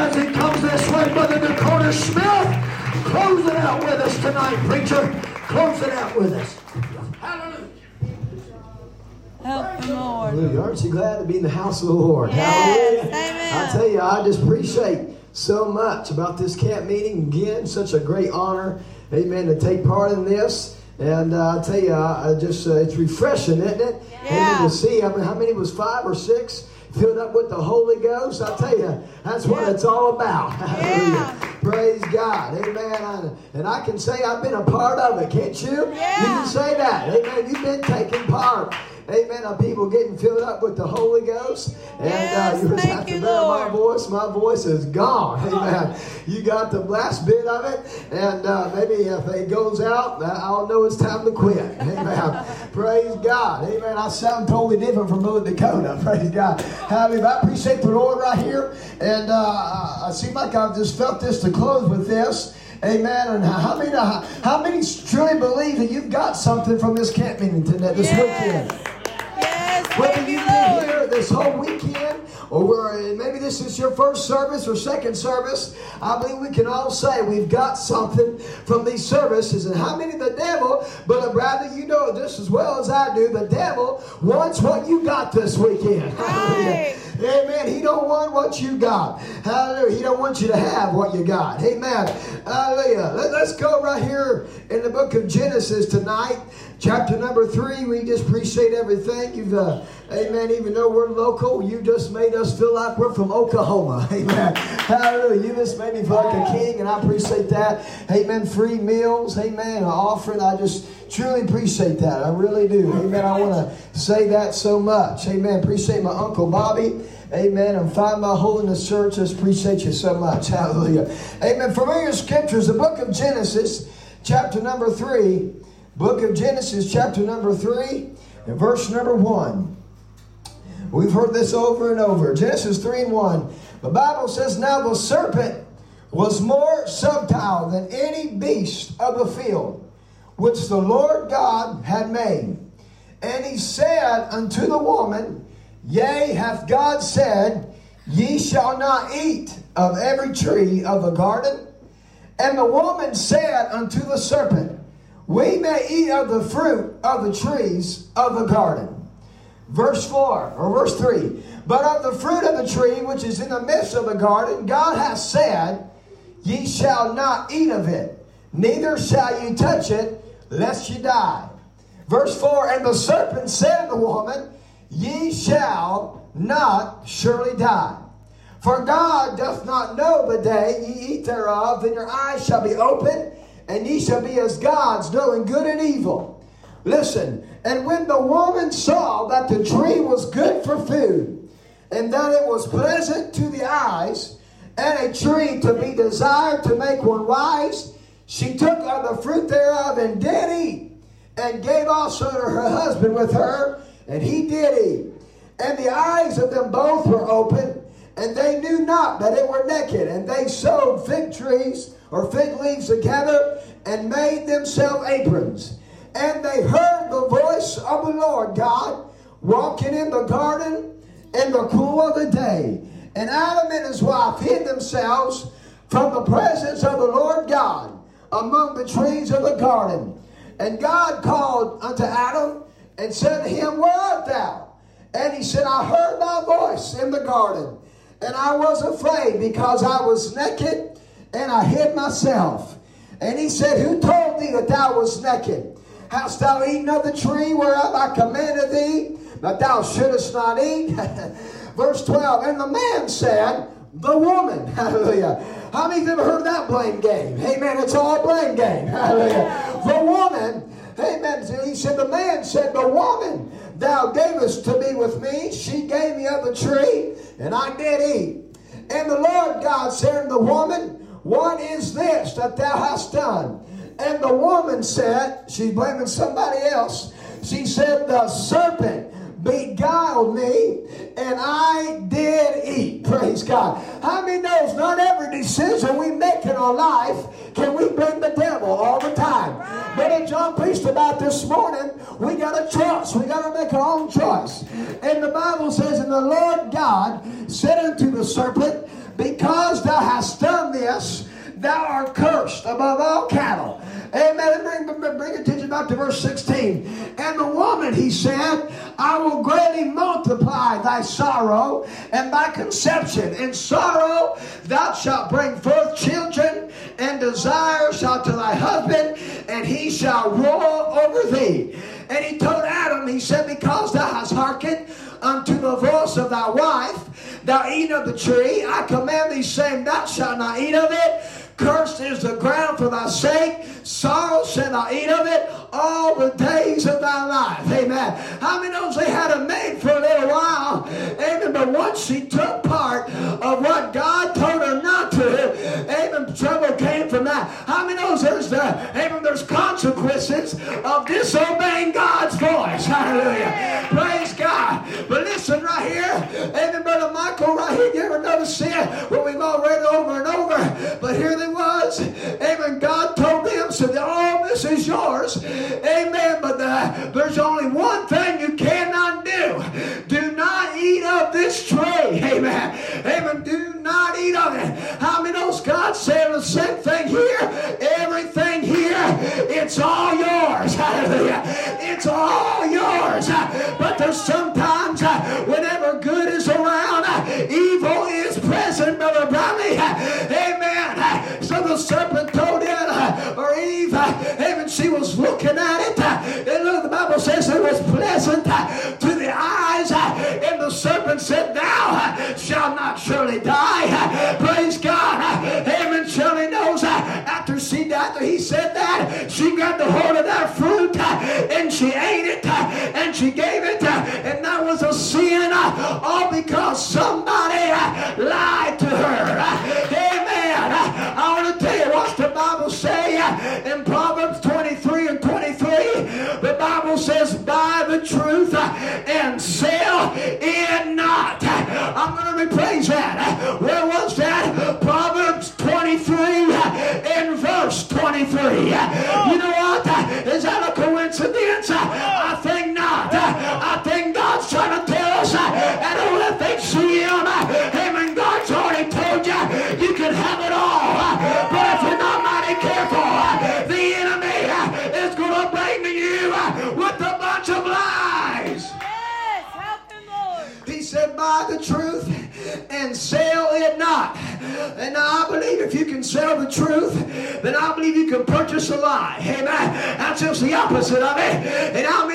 as he comes this way, Brother Dakota Smith. Close it out with us tonight, preacher. Close it out with us. Hallelujah. Help the Lord. Hallelujah. Aren't you glad to be in the house of the Lord? Yes. Hallelujah. Amen. I tell you, I just appreciate so much about this camp meeting. Again, such a great honor, amen, to take part in this. And uh, I tell you, I, I just uh, it's refreshing, isn't it? Yeah. Amen, to see. I mean, how many was five or six filled up with the Holy Ghost? I tell you, that's what Yeah. it's all about. Hallelujah. Yeah. Praise God. Amen. And I can say I've been a part of it, can't you? You can say that. Amen. You've been taking part. Amen. Of people getting filled up with the Holy Ghost. And Yes, uh, you just have to bear my voice. My voice is gone. Amen. You got the last bit of it. And uh, maybe if it goes out, uh, I'll know it's time to quit. Amen. Praise God. Amen. I sound totally different from North Dakota. Praise God. Hallelujah. I appreciate the Lord right here. And uh, I seem like I've just felt this to close with this. Amen. And how many, how many truly believe that you've got something from this camp meeting tonight, this weekend? Yes. Yes. Whether you, you've been here this whole weekend, or maybe this is your first service or second service, I believe we can all say we've got something from these services. And how many the devil, but rather you know just as well as I do, the devil wants what you got this weekend. Hallelujah. Amen. He don't want what you got. Hallelujah. He don't want you to have what you got. Amen. Hallelujah. Let, us go right here in the book of Genesis tonight. Chapter number three, we just appreciate everything. You've, uh, amen, even though we're local, you just made us feel like we're from Oklahoma. Amen. Hallelujah. You just made me feel like a king, and I appreciate that. Amen. Free meals. Amen. An offering. I just truly appreciate that. I really do. Amen. I want to say that so much. Amen. Appreciate my Uncle Bobby. Amen. And find my holiness church. Just appreciate you so much. Hallelujah. Amen. Familiar scriptures, the book of Genesis, chapter number three. Book of Genesis, chapter number three, and verse number one. We've heard this over and over. Genesis 3 and 1. The Bible says, Now the serpent was more subtile than any beast of the field, which the Lord God had made. And he said unto the woman, Yea, hath God said, Ye shall not eat of every tree of the garden? And the woman said unto the serpent, We may eat of the fruit of the trees of the garden. Verse 4 or verse 3 But of the fruit of the tree which is in the midst of the garden, God hath said, Ye shall not eat of it, neither shall ye touch it, lest ye die. Verse 4 And the serpent said to the woman, Ye shall not surely die. For God doth not know the day ye eat thereof, then your eyes shall be opened, and ye shall be as gods, knowing good and evil. Listen, and when the woman saw that the tree was good for food, and that it was pleasant to the eyes, and a tree to be desired to make one wise, she took of the fruit thereof and did eat, and gave also to her husband with her, and he did eat. And the eyes of them both were open, and they knew not that it were naked. And they sewed fig trees or fig leaves together, and made themselves aprons. And they heard the voice of the Lord God walking in the garden in the cool of the day. And Adam and his wife hid themselves from the presence of the Lord God among the trees of the garden. And God called unto Adam and said to him, Where art thou? And he said, I heard thy voice in the garden, and I was afraid because I was naked, and I hid myself. And he said, Who told thee that thou was naked? Hast thou eaten of the tree whereof I commanded thee that thou shouldest not eat? Verse 12, and the man said, The woman, hallelujah. How many's ever heard of that blame game? Amen. It's all blame game. Hallelujah. The woman, amen. He said, The man said, The woman thou gavest to me with me, she gave me of the tree, and I did eat. And the Lord God said unto the woman, What is this that thou hast done? And the woman said, She's blaming somebody else. She said, The serpent beguiled me and I did eat. Praise God. How many knows not every decision we make in our life can we blame the devil all the time? But as John preached about this morning, we got a choice. We got to make our own choice. And the Bible says, And the Lord God said unto the serpent, because thou hast done this, thou art cursed above all cattle. Amen. Bring, bring attention back to verse 16. And the woman, he said, I will greatly multiply thy sorrow and thy conception. In sorrow thou shalt bring forth children, and desire shall to thy husband, and he shall rule over thee. And he told Adam, he said, Because thou hast hearkened unto the voice of thy wife, thou eat of the tree, I command thee, saying, Thou shalt not eat of it. Cursed is the ground for thy sake. Sorrow shall thou eat of it all the days of thy life. Amen. How many knows they had a maid for a little while? Amen. But once she took part of what God told her not to, amen, trouble came from that. How many knows there's the, amen, there's consequences of disobeying God's voice. Hallelujah. Praise. Listen right here. Amen, Brother Michael, right here. You ever notice it? Well, we've all read it over and over. But here they was. Amen. God told them, said, all this is yours. Amen. But the, there's only one thing you cannot do. Do not eat of this tree. Amen. Amen. Do not eat of it. How many knows God said the same thing here? Everything here, it's all yours. Hallelujah. It's all yours. But there's sometimes uh, whenever good is around, uh, evil is present, Brother Brownie. Amen. So the serpent told it, uh, or Eve, amen, she was looking at it. And look, the Bible says it was pleasant to serpent said, Thou shalt not surely die. Praise God. Amen. Shirley knows after she after he said that, she got the hold of that fruit and she ate it and she gave it. And that was a sin all because somebody lied not. And I believe if you can sell the truth, then I believe you can purchase a lie. Amen. That's just the opposite of it. And how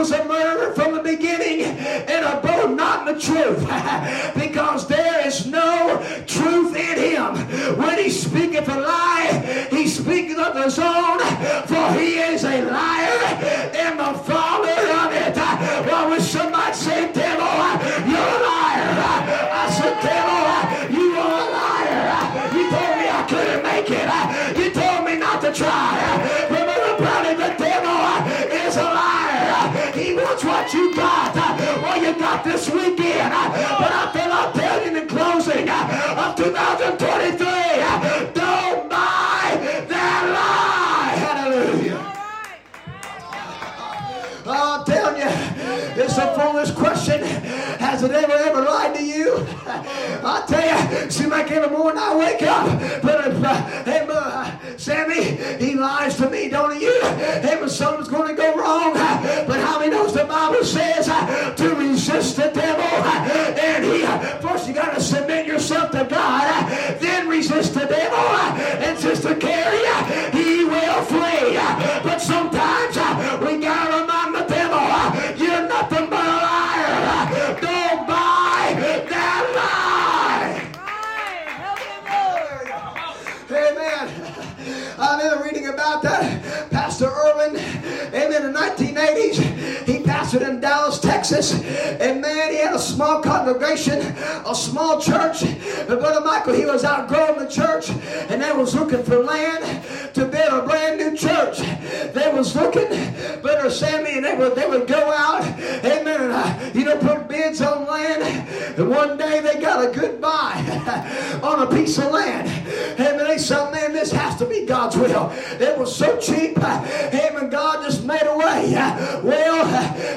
was a murderer from the beginning and abode not in the truth, because there is no truth in him. When he speaketh a lie, he speaketh of his own, for he is a liar 2023, don't buy that lie. Hallelujah. I'm telling you, it's a foolish question. Has it ever, ever lied to you? I tell you, seems like every morning I wake up, but uh, hey, uh, Sammy, he lies to me, don't he? You? Hey, but something's going to go wrong. But resist the devil? And he, first you got to submit yourself to God, then resist the devil. And Sister Carrie, he will flee. But sometimes we got to remind the devil, you're nothing but a liar. Don't buy that lie. Amen. I've been reading about that. Pastor Irwin, amen, in the 1980s, passed in Dallas, Texas. And man, he had a small congregation, a small church. But Brother Michael, he was outgrowing the church and they was looking for land to build a brand new church. They was looking, Brother Sammy, and they would, they would go out, amen, and, uh, you know, put bids on land. And one day they got a good buy on a piece of land. Amen. They said, man, this has to be God's will. It was so cheap. Amen. God just made a way. Well,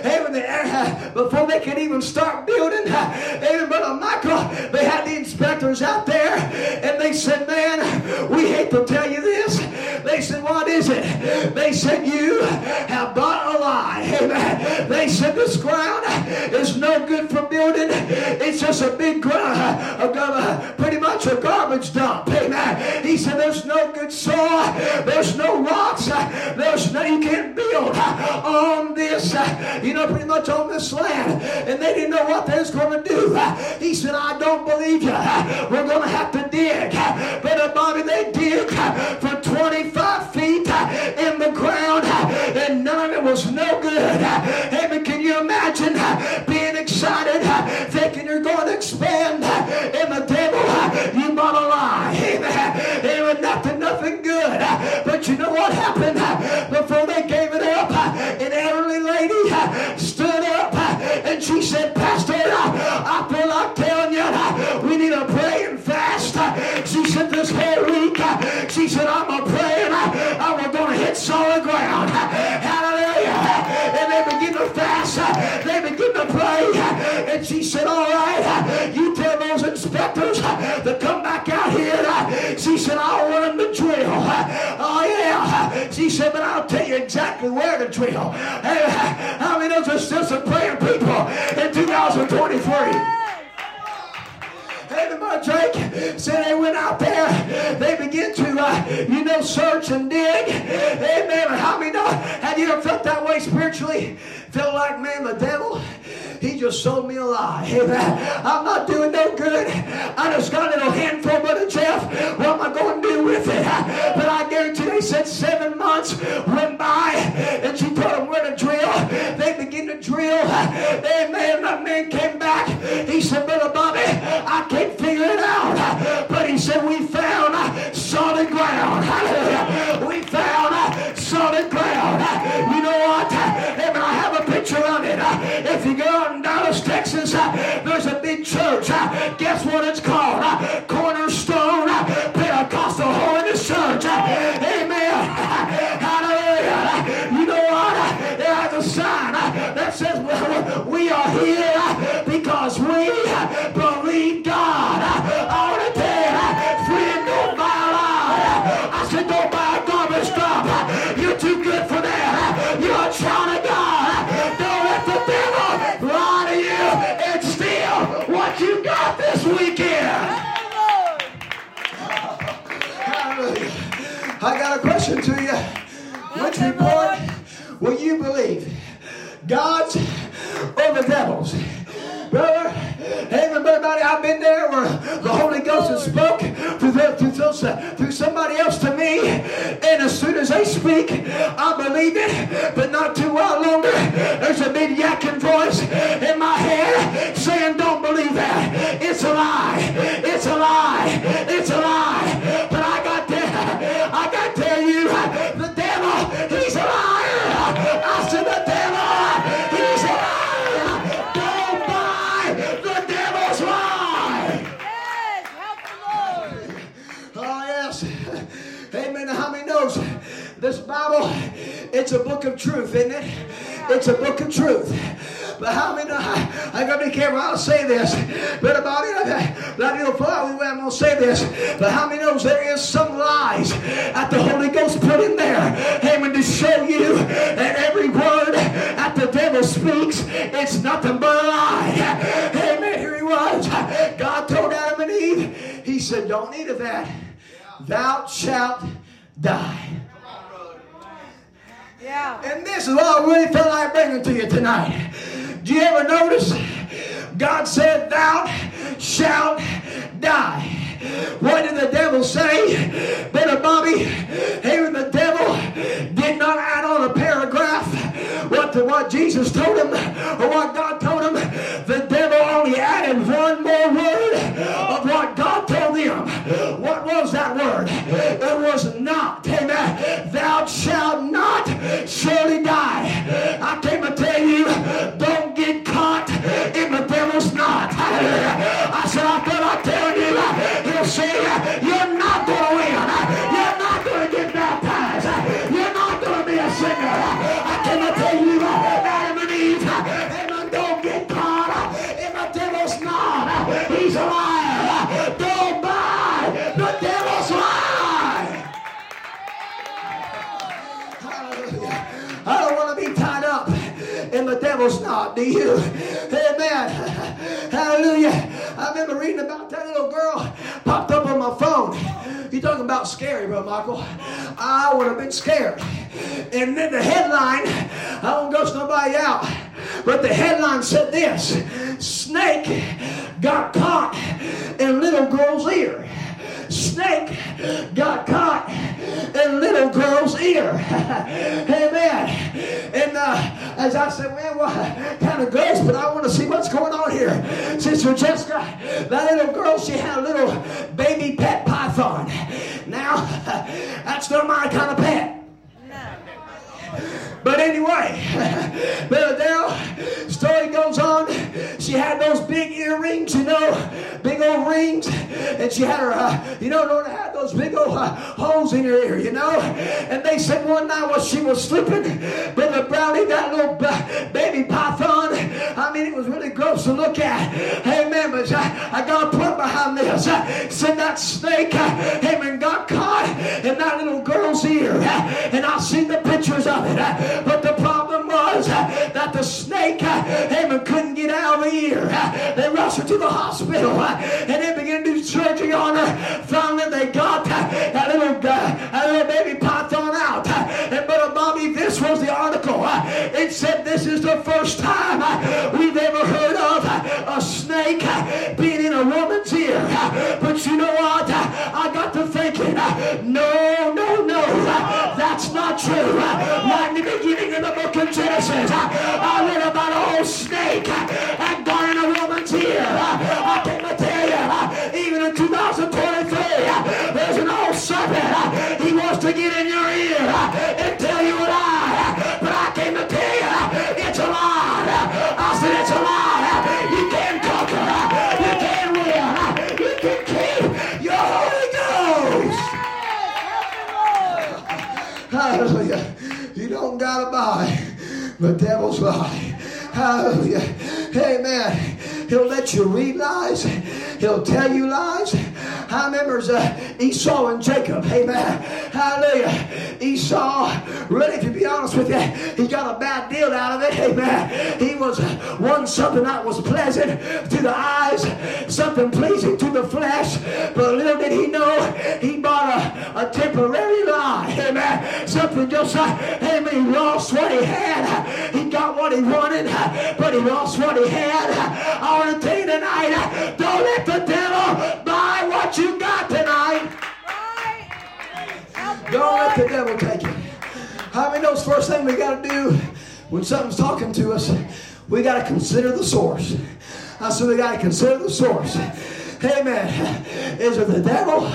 amen. Before they could even start building, amen, Brother Michael, they had the inspectors out there and they said, man, we hate to tell you this. They said, what is it? They said, you have bought a lie. Amen. They said, this ground is no good for building. It's just a big ground, a, pretty much a garbage dump. Amen. He said, there's no good soil. There's no rocks. There's no, you can't build on this, you know, pretty much on this land. And they didn't know what they was going to do. He said, I don't believe you. We're going to have to dig. But Bobby, they dig for 25 feet in the ground and none of it was no good. Amen. Can you imagine being excited, thinking you're going to expand in the devil? You bought a lie. Amen. Inspectors to come back out here. She said, I'll run the drill. Oh, yeah. She said, but I'll tell you exactly where to drill. How many of us still some praying people in 2023? Everybody, Drake said they went out there. They began to, uh, you know, search and dig. Amen. How many know? Have you ever felt that way spiritually? Felt like, man, the devil, he just sold me a lie. Amen. I'm not doing no good. I just got a little handful, Brother Jeff. What am I going to do with it? But I guarantee they said seven months went by and she told them where to drill. They begin to drill. Amen. That man came here because we believe God. To tell you, friend, don't buy a lie. I said, don't buy a garbage dump. You're too good for that. You're a child of God. Don't let the devil lie to you and steal what you got this weekend. I got a question to you. Which report will you believe? God's the devil's? Brother, everybody, I've been there where the Holy Ghost has spoke through, the, through, those, through somebody else to me. And as soon as they speak, I believe it. But not too well longer, there's a big yakking voice in my head saying, don't believe that. It's a lie. It's a lie. It's a lie. A book of truth, isn't it? It's a book of truth. But how many? I, I gotta be careful to say this. But about it, not even I'm gonna say this. But how many knows there is some lies that the Holy Ghost put in there? Amen. To show you that every word that the devil speaks, it's nothing but a lie. Amen. Here he was. God told Adam and Eve, He said, Don't eat of that. Thou shalt die. Yeah. And this is what I really felt like bringing to you tonight. Do you ever notice God said, Thou shalt die? What did the devil say? Brother Bobby, even the devil did not add on a paragraph. What what Jesus told him or what God told him, the devil only added one more word of what God told him. What was that word? It was not. Amen. Thou shalt not surely die. I came to tell you, don't get caught in the devil's knot. I said, I thought I'd tell you, he'll say, you're devil's knot, do you? Amen. Hallelujah. I remember reading about that little girl popped up on my phone. You talking about scary, bro, Michael? I would have been scared. And then the headline, I won't ghost nobody out, but the headline said this Snake got caught in little girl's ear snake got caught in little girl's ear. Amen. And uh, as I said, man, well, kind of gross, but I want to see what's going on here. Sister Jessica, that little girl, she had a little baby pet python. Now, that's not my kind of pet. But anyway, Brother Darrell, story goes on. She had those big earrings, you know, big old rings, and she had her, uh, you know, Lord had those big old uh, holes in her ear, you know. And they said one night while she was sleeping, Brother Brownie, that little b- baby python, I mean, it was really gross to look at. Amen. But I, I got a point behind this. Uh, said that snake, uh, man, got caught in that little girl's ear, uh, and I seen the pictures of it. Uh, but the problem was uh, that the snake, uh, amen, couldn't get out of the ear. Uh, They rushed her to the hospital uh, and they began to do surgery on her. Finally, they got uh, that little, uh, that little baby python out. Uh, And Brother Bobby, this was the article. Uh, It said this is the first time uh, we've ever heard of uh, a snake uh, being in a woman's ear. Uh, But you know what? Not true. Right in the beginning of the book of Genesis, I read about an old snake gone in a woman's ear. Hallelujah. You don't gotta buy the devil's lie. Hallelujah. Amen. He'll let you read lies. He'll tell you lies. I remember uh, Esau and Jacob. Amen. Hallelujah. Esau, really, to be honest with you, he got a bad deal out of it. Amen. He was one something that was pleasant to the eyes, something pleasing to the flesh. But little did he know, he bought a, a temporary lie. Amen. Something just like, amen, he lost what he had. He got what he wanted, but he lost what he had. I want to tell you tonight, don't let the devil buy what you got tonight. Don't let the devil take it. How many knows first thing we got to do when something's talking to us, we got to consider the source. I said we got to consider the source. Amen. Is it the devil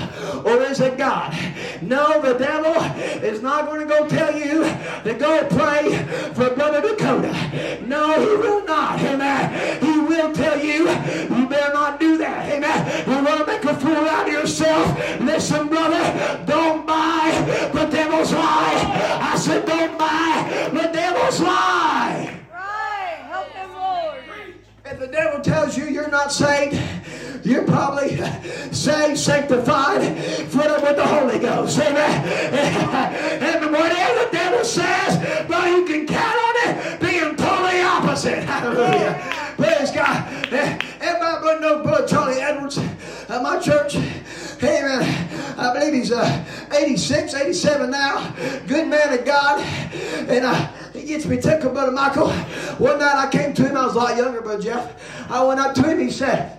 or is it God? No, the devil is not going to go tell you to go pray for Brother Dakota. No, he will not. Amen. He will tell you, you better not do that. Amen. You want to make a fool out of yourself? Listen, brother, don't buy the devil's lie. I said, don't buy the devil's lie. Right. Help him, Lord. If the devil tells you you're not saved, you're probably saved, sanctified, filled up with the Holy Ghost. Amen. And whatever the devil says, bro, you can count on it being totally opposite. Hallelujah. Praise God. Everybody but know Brother Charlie Edwards at my church. Amen. I believe he's uh, 86, 87 now. Good man of God. And uh, he gets me tickled, Brother Michael. One night I came to him, I was a lot younger, Brother Jeff. I went up to him, he said,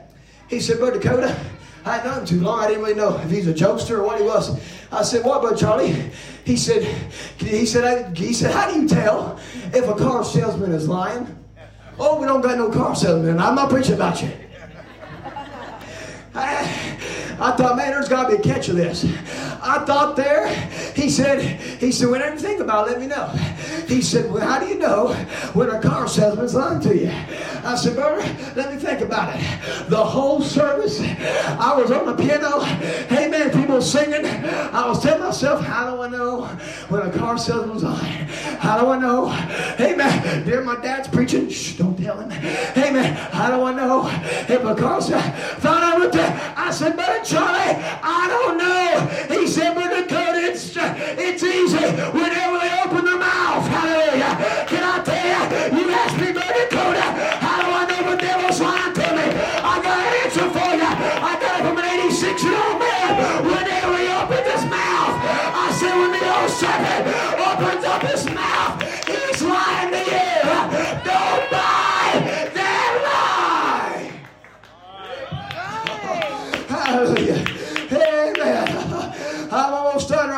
he said, Brother Dakota, I hadn't known him too long. I didn't really know if he's a jokester or what he was. I said, "What, about Charlie?" He said, "He said, he said, how do you tell if a car salesman is lying?" Oh, we don't got no car salesman. I'm not preaching about you. I, I thought, man, there's got to be a catch of this. I thought there, he said, he said, whenever you think about it, let me know. He said, well, how do you know when a car salesman's lying to you? I said, brother, let me think about it. The whole service, I was on the piano. People singing. I was telling myself, how do I know when a car salesman's lying? How do I know? Hey, man, there my dad's preaching. Shh, don't tell him. Hey, man, how do I know if a car salesman? Found out what I said, Brother Charlie, I don't know. He said, Brother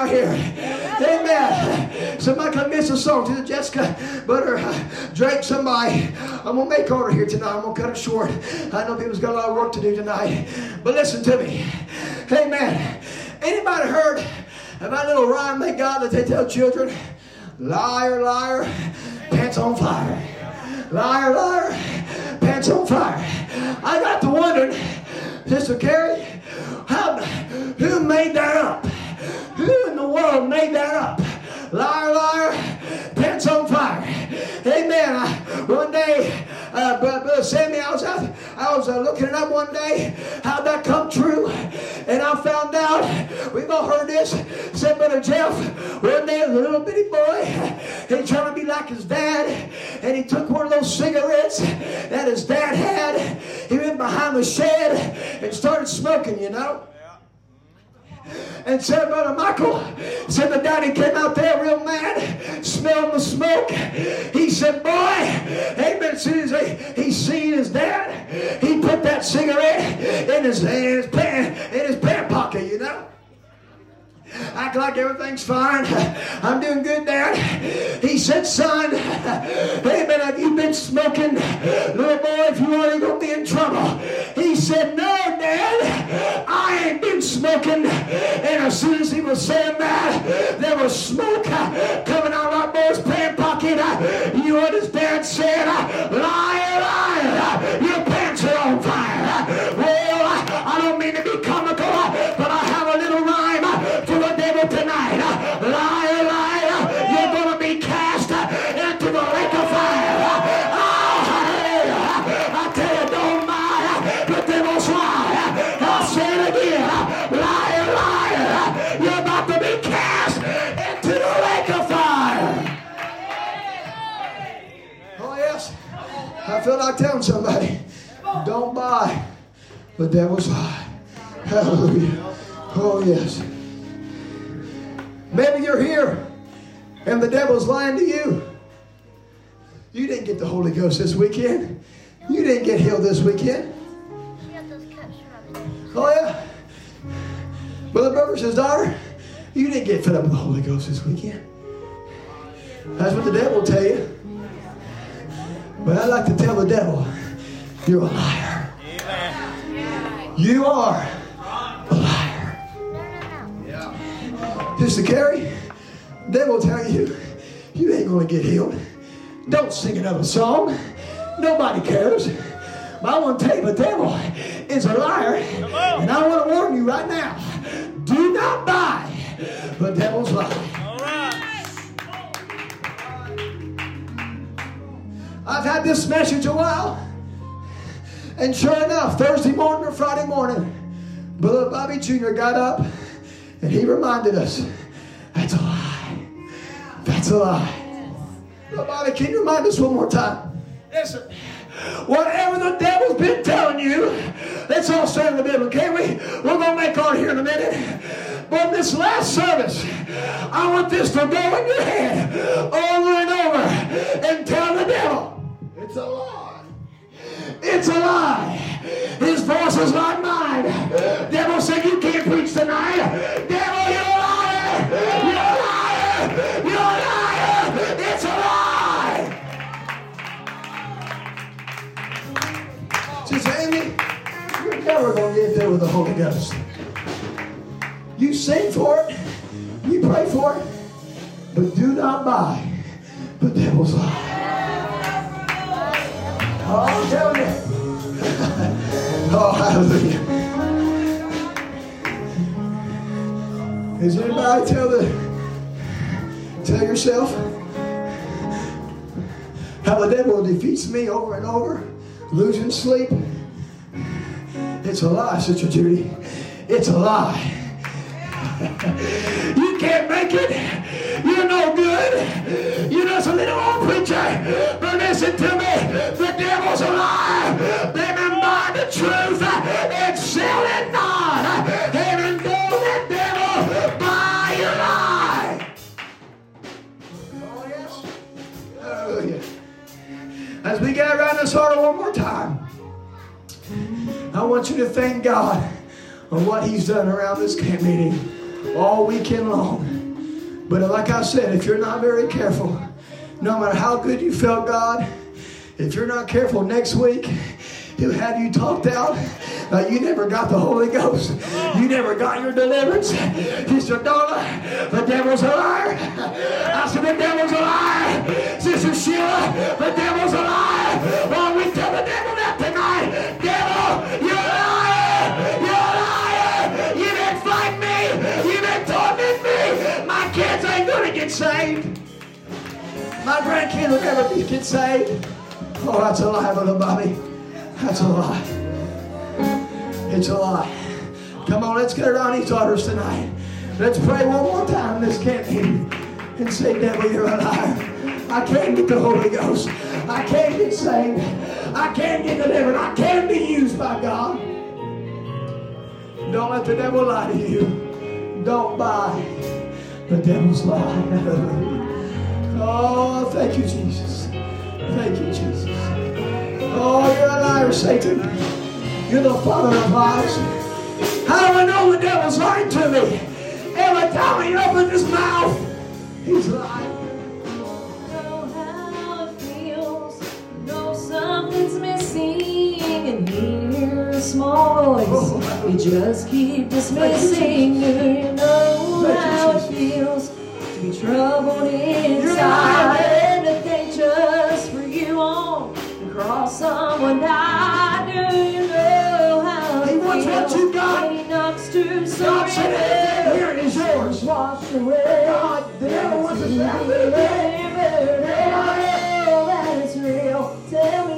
right here. Amen. Somebody come miss a song to the Jessica Butter Drake. Somebody. I'm gonna make order here tonight. I'm gonna cut it short. I know people's got a lot of work to do tonight. But listen to me. Amen. Anybody heard about a little rhyme they got that they tell children? Liar, liar, pants on fire. Liar, liar, pants on fire. I got to wondering, Sister Carrie, how, who made that up? Who in the world made that up? Liar, liar, pants on fire. Amen. I, one day, uh, Brother Sammy, I was out, I was uh, looking it up one day. How'd that come true? And I found out, we've all heard this, said Brother Jeff, one day a little bitty boy, he trying to be like his dad, and he took one of those cigarettes that his dad had. He went behind the shed and started smoking, you know and said, Brother Michael, said the daddy came out there real mad, smelled the smoke. He said, Boy, amen. As soon as he, he seen his dad, he put that cigarette in his, in his pant, in his pant pocket, you know. Act like everything's fine. I'm doing good, Dad. He said, son, hey man, have you been smoking? Little boy, if you are, you're to be in trouble. He said, no, Dad, I ain't been smoking. As soon as he was saying that, there was smoke uh, coming out of my boy's pant pocket. Uh, you what his dad said? Liar, the devil's lie. Hallelujah. Oh, yes. Maybe you're here and the devil's lying to you. You didn't get the Holy Ghost this weekend. You didn't get healed this weekend. Oh, yeah. Brother Brother says, daughter, you didn't get fed up with the Holy Ghost this weekend. That's what the devil will tell you. But I like to tell the devil, you're a liar. You are a liar. Sister Carrie, they will tell you, you ain't going to get healed. Don't sing another song. Nobody cares. But I want to tell you, the devil is a liar. And I want to warn you right now, do not buy the devil's lie. I've had this message a while. And sure enough, Thursday morning or Friday morning, Brother Bobby Jr. got up and he reminded us that's a lie. That's a lie. Brother Bobby, can you remind us one more time? Yes, sir. Whatever the devil's been telling you, let's all stand in the middle, can we? We're going to make art here in a minute. But this last service, I want this to go in your head over and over and tell the devil, it's a lie. It's a lie. His voice is not mine. Devil said, You can't preach tonight. Devil, you're a liar. You're a liar. You're a liar. It's a lie. Says, Amy, you're never going to get there with the Holy Ghost. You sing for it, you pray for it, but do not buy the devil's lie. Oh, I'm telling you. oh, hallelujah. Does anybody tell the tell yourself how the devil defeats me over and over, losing sleep? It's a lie, Sister Judy. It's a lie. you can't make it. You're no good. You're just a little old preacher. But listen to me. The devil's a liar. They've been buying the truth and selling not. And know the devil buy your lie. Oh, yes. Oh, Hallelujah. As we get around this altar one more time, I want you to thank God on what He's done around this camp meeting all weekend long. But like I said, if you're not very careful, no matter how good you felt God, if you're not careful next week, He'll have you talked out you never got the Holy Ghost. You never got your deliverance. Sister Donna, the devil's a liar. I said, the devil's a liar. Sister Sheila, the devil's a liar. Well, we tell the devil that tonight. Devil, saved. My grandkids will never be get saved. Oh, that's a lie, Brother Bobby. That's a lie. It's a lie. Come on, let's get around these altars tonight. Let's pray one more time this campaign and say, devil, you're a. I can't get the Holy Ghost. I can't get saved. I can't get delivered. I can't be used by God. Don't let the devil lie to you. Don't buy the devil's lie. oh, thank you, Jesus. Thank you, Jesus. Oh, you're a liar, Satan. You're the father of lies. How do I know the devil's lying to me? Every time he opens his mouth, he's lying. Know how it feels. Know something's missing, and hear a small voice. Oh, you just keep dismissing. How it feels to be troubled inside and to think just for you on the cross someone died? Do you know how He it wants what you got. when he knocks to God said everything here is yours. Wash away. God, the devil wants us to have it. that it's real. Tell me,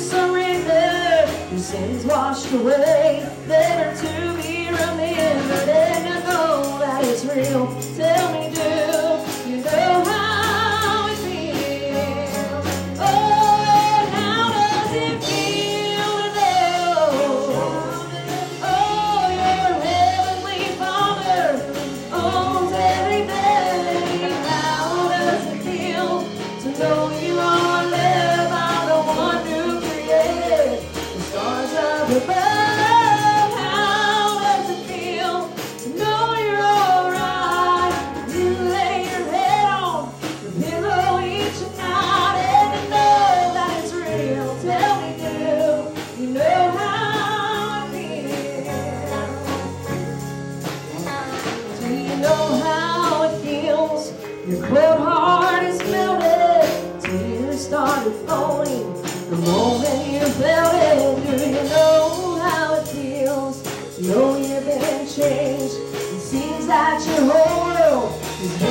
surrender, your sins washed away, never to be remembered. And I know that it's real. Tell me change. It seems that your whole world is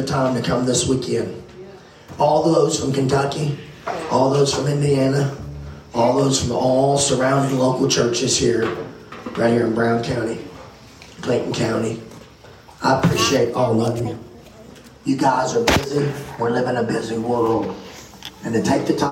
the time to come this weekend. All those from Kentucky, all those from Indiana, all those from all surrounding local churches here, right here in Brown County, Clayton County. I appreciate all of you. You guys are busy. We're living a busy world. And to take the time